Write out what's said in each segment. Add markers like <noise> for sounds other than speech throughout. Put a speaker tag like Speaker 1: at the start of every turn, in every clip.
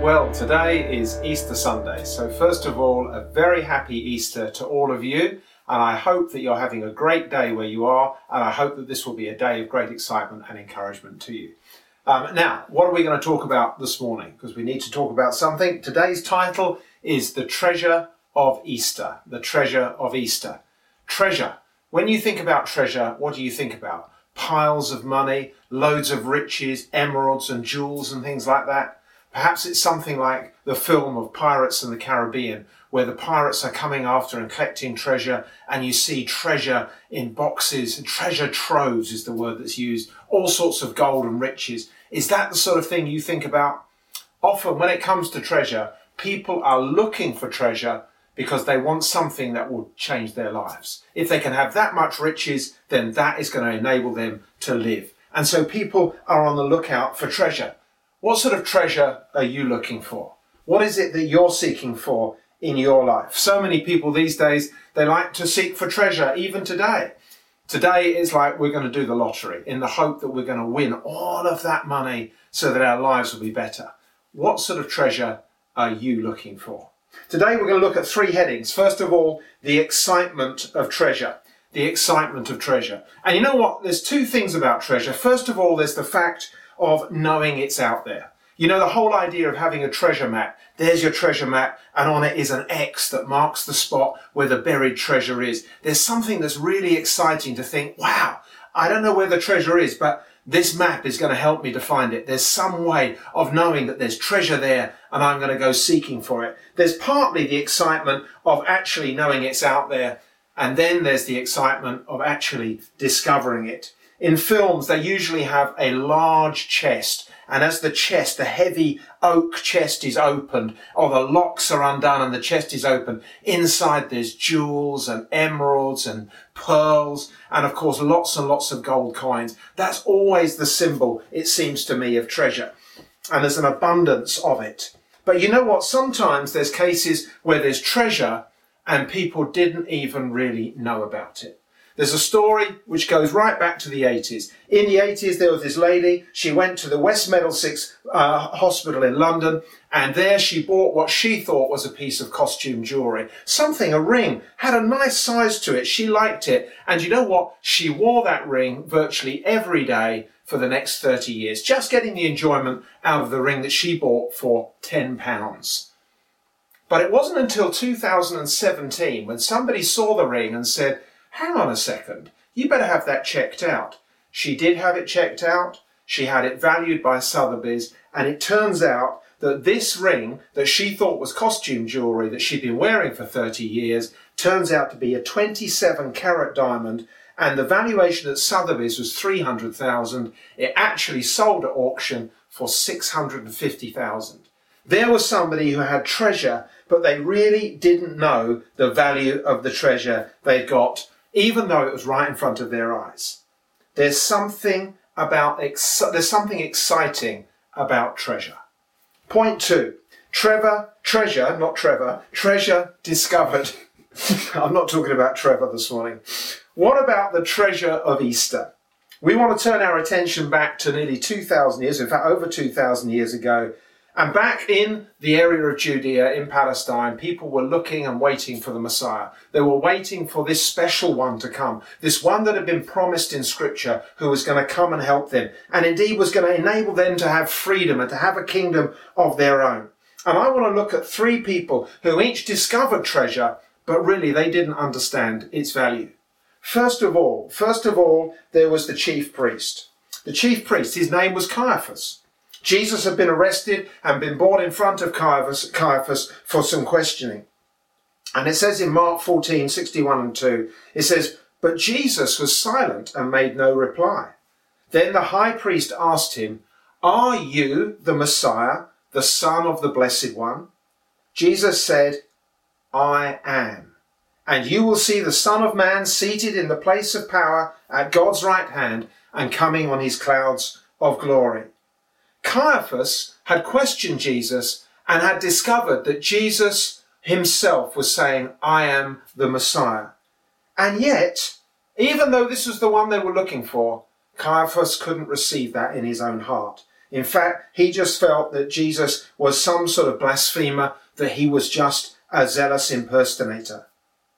Speaker 1: Well, today is Easter Sunday, so first of all, a very happy Easter to all of you, and I hope that you're having a great day where you are, and I hope that this will be a day of great excitement and encouragement to you. Um, now, what are we going to talk about this morning? Because we need to talk about something. Today's title is The Treasure of Easter. The Treasure of Easter. Treasure. When you think about treasure, what do you think about? Piles of money, loads of riches, emeralds and jewels and things like that. Perhaps it's something like the film of Pirates in the Caribbean, where the pirates are coming after and collecting treasure, and you see treasure in boxes, treasure troves is the word that's used, all sorts of gold and riches. Is that the sort of thing you think about? Often, when it comes to treasure, people are looking for treasure because they want something that will change their lives. If they can have that much riches, then that is going to enable them to live. And so people are on the lookout for treasure. What sort of treasure are you looking for? What is it that you're seeking for in your life? So many people these days, they like to seek for treasure, even today. Today it's like we're going to do the lottery in the hope that we're going to win all of that money so that our lives will be better. What sort of treasure are you looking for? Today we're going to look at three headings. First of all, the excitement of treasure. The excitement of treasure. And you know what? There's two things about treasure. First of all, there's the fact of knowing it's out there. You know, the whole idea of having a treasure map. There's your treasure map, and on it is an X that marks the spot where the buried treasure is. There's something that's really exciting to think, wow, I don't know where the treasure is, but this map is going to help me to find it. There's some way of knowing that there's treasure there and I'm going to go seeking for it. There's partly the excitement of actually knowing it's out there. And then there's the excitement of actually discovering it. In films, they usually have a large chest. And as the chest, the heavy oak chest is opened, or the locks are undone and the chest is open, inside there's jewels and emeralds and pearls, and of course lots and lots of gold coins. That's always the symbol, it seems to me, of treasure. And there's an abundance of it. But you know what? Sometimes there's cases where there's treasure and people didn't even really know about it. There's a story which goes right back to the 80s. In the 80s, there was this lady. She went to the West Middlesex uh, Hospital in London, and there she bought what she thought was a piece of costume jewellery. Something, a ring, had a nice size to it. She liked it. And you know what? She wore that ring virtually every day for the next 30 years, just getting the enjoyment out of the ring that she bought for £10. But it wasn't until 2017 when somebody saw the ring and said, hang on a second, you better have that checked out. She did have it checked out. She had it valued by Sotheby's, and it turns out that this ring that she thought was costume jewellery that she'd been wearing for 30 years turns out to be a 27 carat diamond and the valuation at Sotheby's was 300,000. It actually sold at auction for 650,000. There was somebody who had treasure, but they really didn't know the value of the treasure they got even though it was right in front of their eyes. There's something about ex- there's something exciting about treasure. Point two: Trevor, treasure, not Trevor, treasure discovered. <laughs> I'm not talking about Trevor this morning. What about the treasure of Easter? We want to turn our attention back to nearly 2,000 years, in fact, over 2,000 years ago, and back in the area of Judea, in Palestine, people were looking and waiting for the Messiah. They were waiting for this special one to come, this one that had been promised in Scripture, who was going to come and help them, and indeed was going to enable them to have freedom and to have a kingdom of their own. And I want to look at three people who each discovered treasure, but really they didn't understand its value. First of all, first of all, there was the chief priest. The chief priest, his name was Caiaphas. Jesus had been arrested and been brought in front of Caiaphas, Caiaphas for some questioning. And it says in Mark 14, 61 and 2, it says, But Jesus was silent and made no reply. Then the high priest asked him, Are you the Messiah, the Son of the Blessed One? Jesus said, I am. And you will see the Son of Man seated in the place of power at God's right hand and coming on his clouds of glory. Caiaphas had questioned Jesus and had discovered that Jesus himself was saying, I am the Messiah. And yet, even though this was the one they were looking for, Caiaphas couldn't receive that in his own heart. In fact, he just felt that Jesus was some sort of blasphemer, that he was just a zealous impersonator.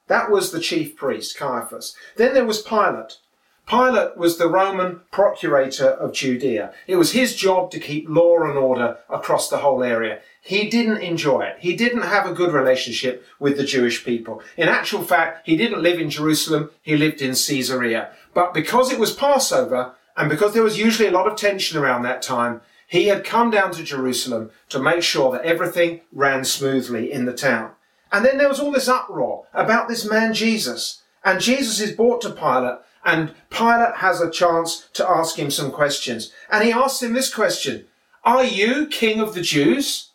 Speaker 1: That was the chief priest, Caiaphas. Then there was Pilate. Pilate was the Roman procurator of Judea. It was his job to keep law and order across the whole area. He didn't enjoy it. He didn't have a good relationship with the Jewish people. In actual fact, he didn't live in Jerusalem, he lived in Caesarea. But because it was Passover, and because there was usually a lot of tension around that time, he had come down to Jerusalem to make sure that everything ran smoothly in the town. And then there was all this uproar about this man Jesus. And Jesus is brought to Pilate, and Pilate has a chance to ask him some questions. And he asks him this question Are you king of the Jews?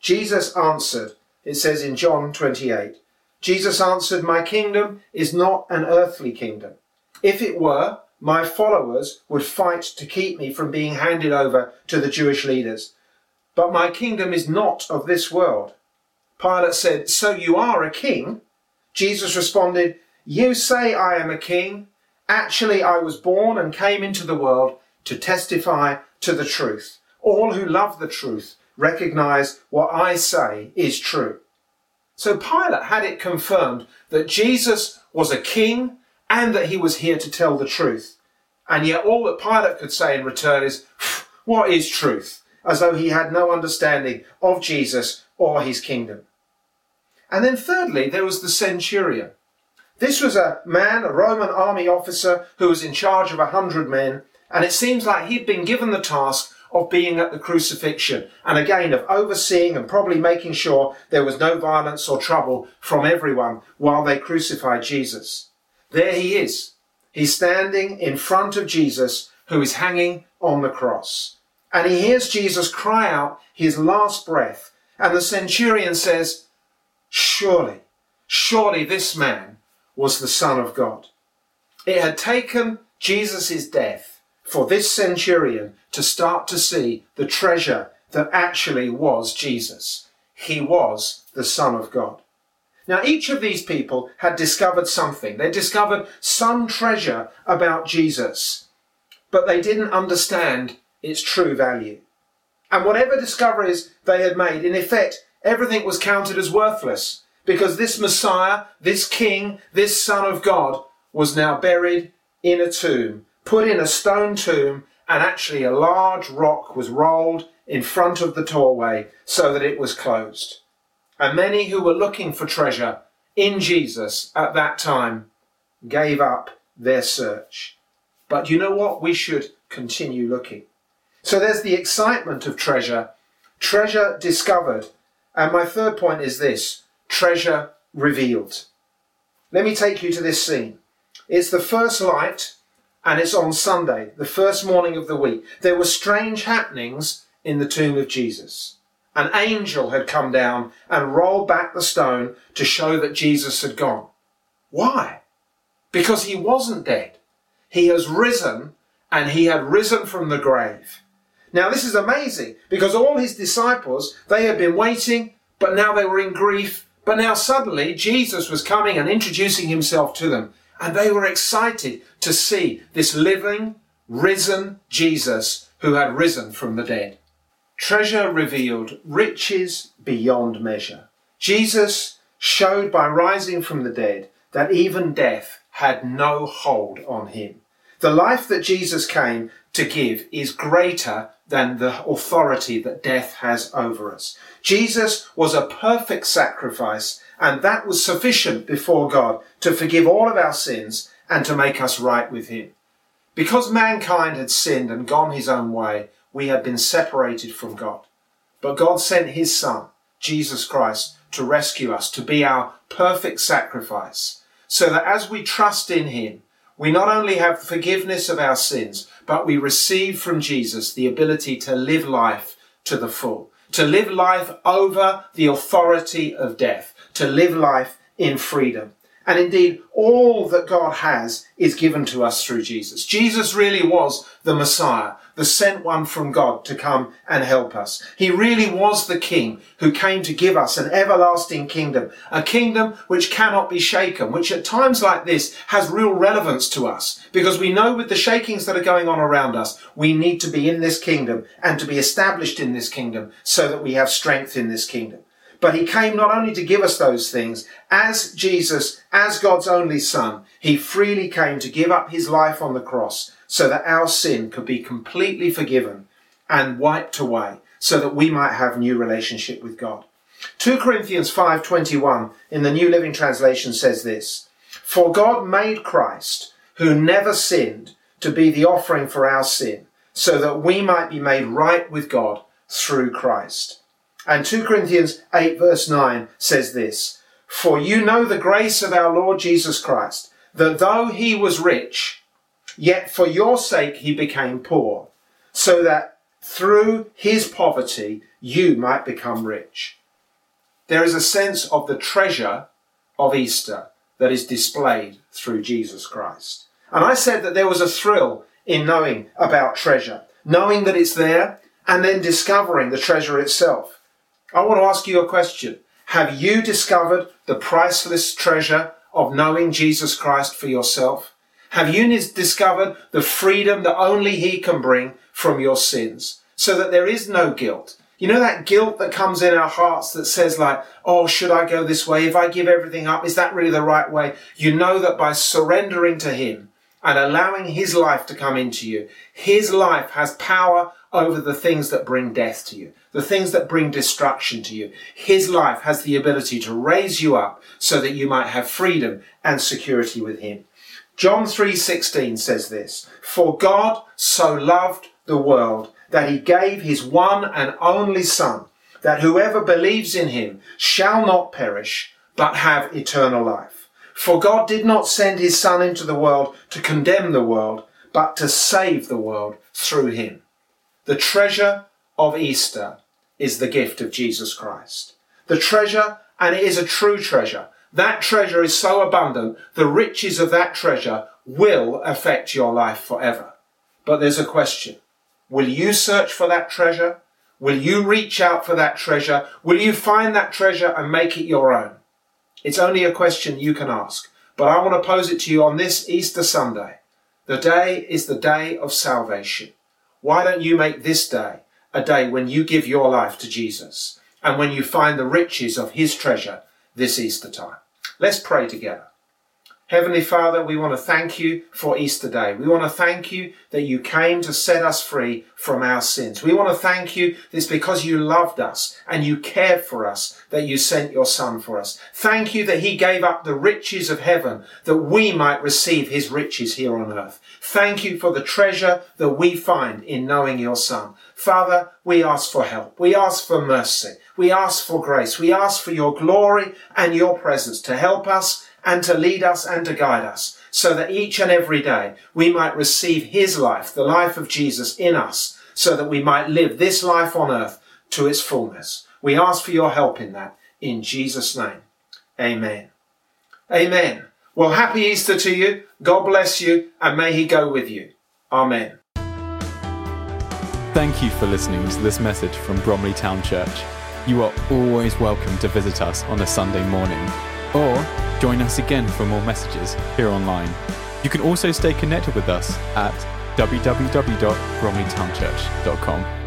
Speaker 1: Jesus answered, it says in John 28, Jesus answered, My kingdom is not an earthly kingdom. If it were, my followers would fight to keep me from being handed over to the Jewish leaders. But my kingdom is not of this world. Pilate said, So you are a king? Jesus responded, You say I am a king. Actually, I was born and came into the world to testify to the truth. All who love the truth recognize what I say is true. So Pilate had it confirmed that Jesus was a king and that he was here to tell the truth. And yet all that Pilate could say in return is, What is truth? As though he had no understanding of Jesus or his kingdom. And then thirdly, there was the centurion. This was a man, a Roman army officer, who was in charge of a hundred men, and it seems like he'd been given the task of being at the crucifixion, and again of overseeing and probably making sure there was no violence or trouble from everyone while they crucified Jesus. There he is. He's standing in front of Jesus who is hanging on the cross. And he hears Jesus cry out his last breath. And the centurion says, Surely, surely this man was the Son of God. It had taken Jesus' death for this centurion to start to see the treasure that actually was Jesus. He was the Son of God. Now, each of these people had discovered something. They discovered some treasure about Jesus, but they didn't understand its true value. And whatever discoveries they had made, in effect, everything was counted as worthless because this Messiah, this King, this Son of God was now buried in a tomb, put in a stone tomb, and actually a large rock was rolled in front of the doorway so that it was closed. And many who were looking for treasure in Jesus at that time gave up their search. But you know what? We should continue looking. So there's the excitement of treasure, treasure discovered. And my third point is this treasure revealed. Let me take you to this scene. It's the first light and it's on Sunday, the first morning of the week. There were strange happenings in the tomb of Jesus. An angel had come down and rolled back the stone to show that Jesus had gone. Why? Because he wasn't dead. He has risen and he had risen from the grave. Now this is amazing because all his disciples, they had been waiting, but now they were in grief. But now suddenly Jesus was coming and introducing himself to them. And they were excited to see this living, risen Jesus who had risen from the dead. Treasure revealed, riches beyond measure. Jesus showed by rising from the dead that even death had no hold on him. The life that Jesus came to give is greater than the authority that death has over us. Jesus was a perfect sacrifice and that was sufficient before God to forgive all of our sins and to make us right with Him. Because mankind had sinned and gone his own way, we had been separated from God. But God sent his Son, Jesus Christ, to rescue us, to be our perfect sacrifice, so that as we trust in him, we not only have forgiveness of our sins, but we receive from Jesus the ability to live life to the full, to live life over the authority of death, to live life in freedom. And indeed, all that God has is given to us through Jesus. Jesus really was the Messiah, the sent one from God to come and help us. He really was the King who came to give us an everlasting kingdom, a kingdom which cannot be shaken, which at times like this has real relevance to us because we know with the shakings that are going on around us, we need to be in this kingdom and to be established in this kingdom so that we have strength in this kingdom. But he came not only to give us those things, as Jesus, as God's only son, he freely came to give up his life on the cross so that our sin could be completely forgiven and wiped away so that we might have new relationship with God. 2 Corinthians 5:21 in the New Living Translation says this, "For God made Christ, who never sinned, to be the offering for our sin, so that we might be made right with God through Christ." And 2 Corinthians 8 verse 9 says this, For you know the grace of our Lord Jesus Christ, that though he was rich, yet for your sake he became poor, so that through his poverty you might become rich. There is a sense of the treasure of Easter that is displayed through Jesus Christ. And I said that there was a thrill in knowing about treasure, knowing that it's there, and then discovering the treasure itself. I want to ask you a question. Have you discovered the priceless treasure of knowing Jesus Christ for yourself? Have you discovered the freedom that only He can bring from your sins so that there is no guilt? You know that guilt that comes in our hearts that says like, oh, should I go this way? If I give everything up, is that really the right way? You know that by surrendering to Him and allowing His life to come into you, His life has power over the things that bring death to you, the things that bring destruction to you. His life has the ability to raise you up so that you might have freedom and security with Him. John 3:16 says this, "For God so loved the world that he gave his one and only son, that whoever believes in him shall not perish, but have eternal life. For God did not send his son into the world to condemn the world, but to save the world through him." The treasure of Easter is the gift of Jesus Christ. The treasure, and it is a true treasure. That treasure is so abundant, the riches of that treasure will affect your life forever. But there's a question. Will you search for that treasure? Will you reach out for that treasure? Will you find that treasure and make it your own? It's only a question you can ask. But I want to pose it to you on this Easter Sunday. The day is the day of salvation. Why don't you make this day a day when you give your life to Jesus and when you find the riches of his treasure this Easter time? Let's pray together. Heavenly Father, we want to thank you for Easter Day. We want to thank you that you came to set us free from our sins. We want to thank you that it's because you loved us and you cared for us that you sent your Son for us. Thank you that he gave up the riches of heaven that we might receive his riches here on earth. Thank you for the treasure that we find in knowing your Son. Father, we ask for help. We ask for mercy. We ask for grace. We ask for your glory and your presence to help us and to lead us and to guide us so that each and every day we might receive his life, the life of Jesus in us, so that we might live this life on earth to its fullness. We ask for your help in that in Jesus' name. Amen. Amen. Well, happy Easter to you. God bless you and may he go with you. Amen.
Speaker 2: Thank you for listening to this message from Bromley Town Church. You are always welcome to visit us on a Sunday morning or join us again for more messages here online. You can also stay connected with us at www.bromleytownchurch.com.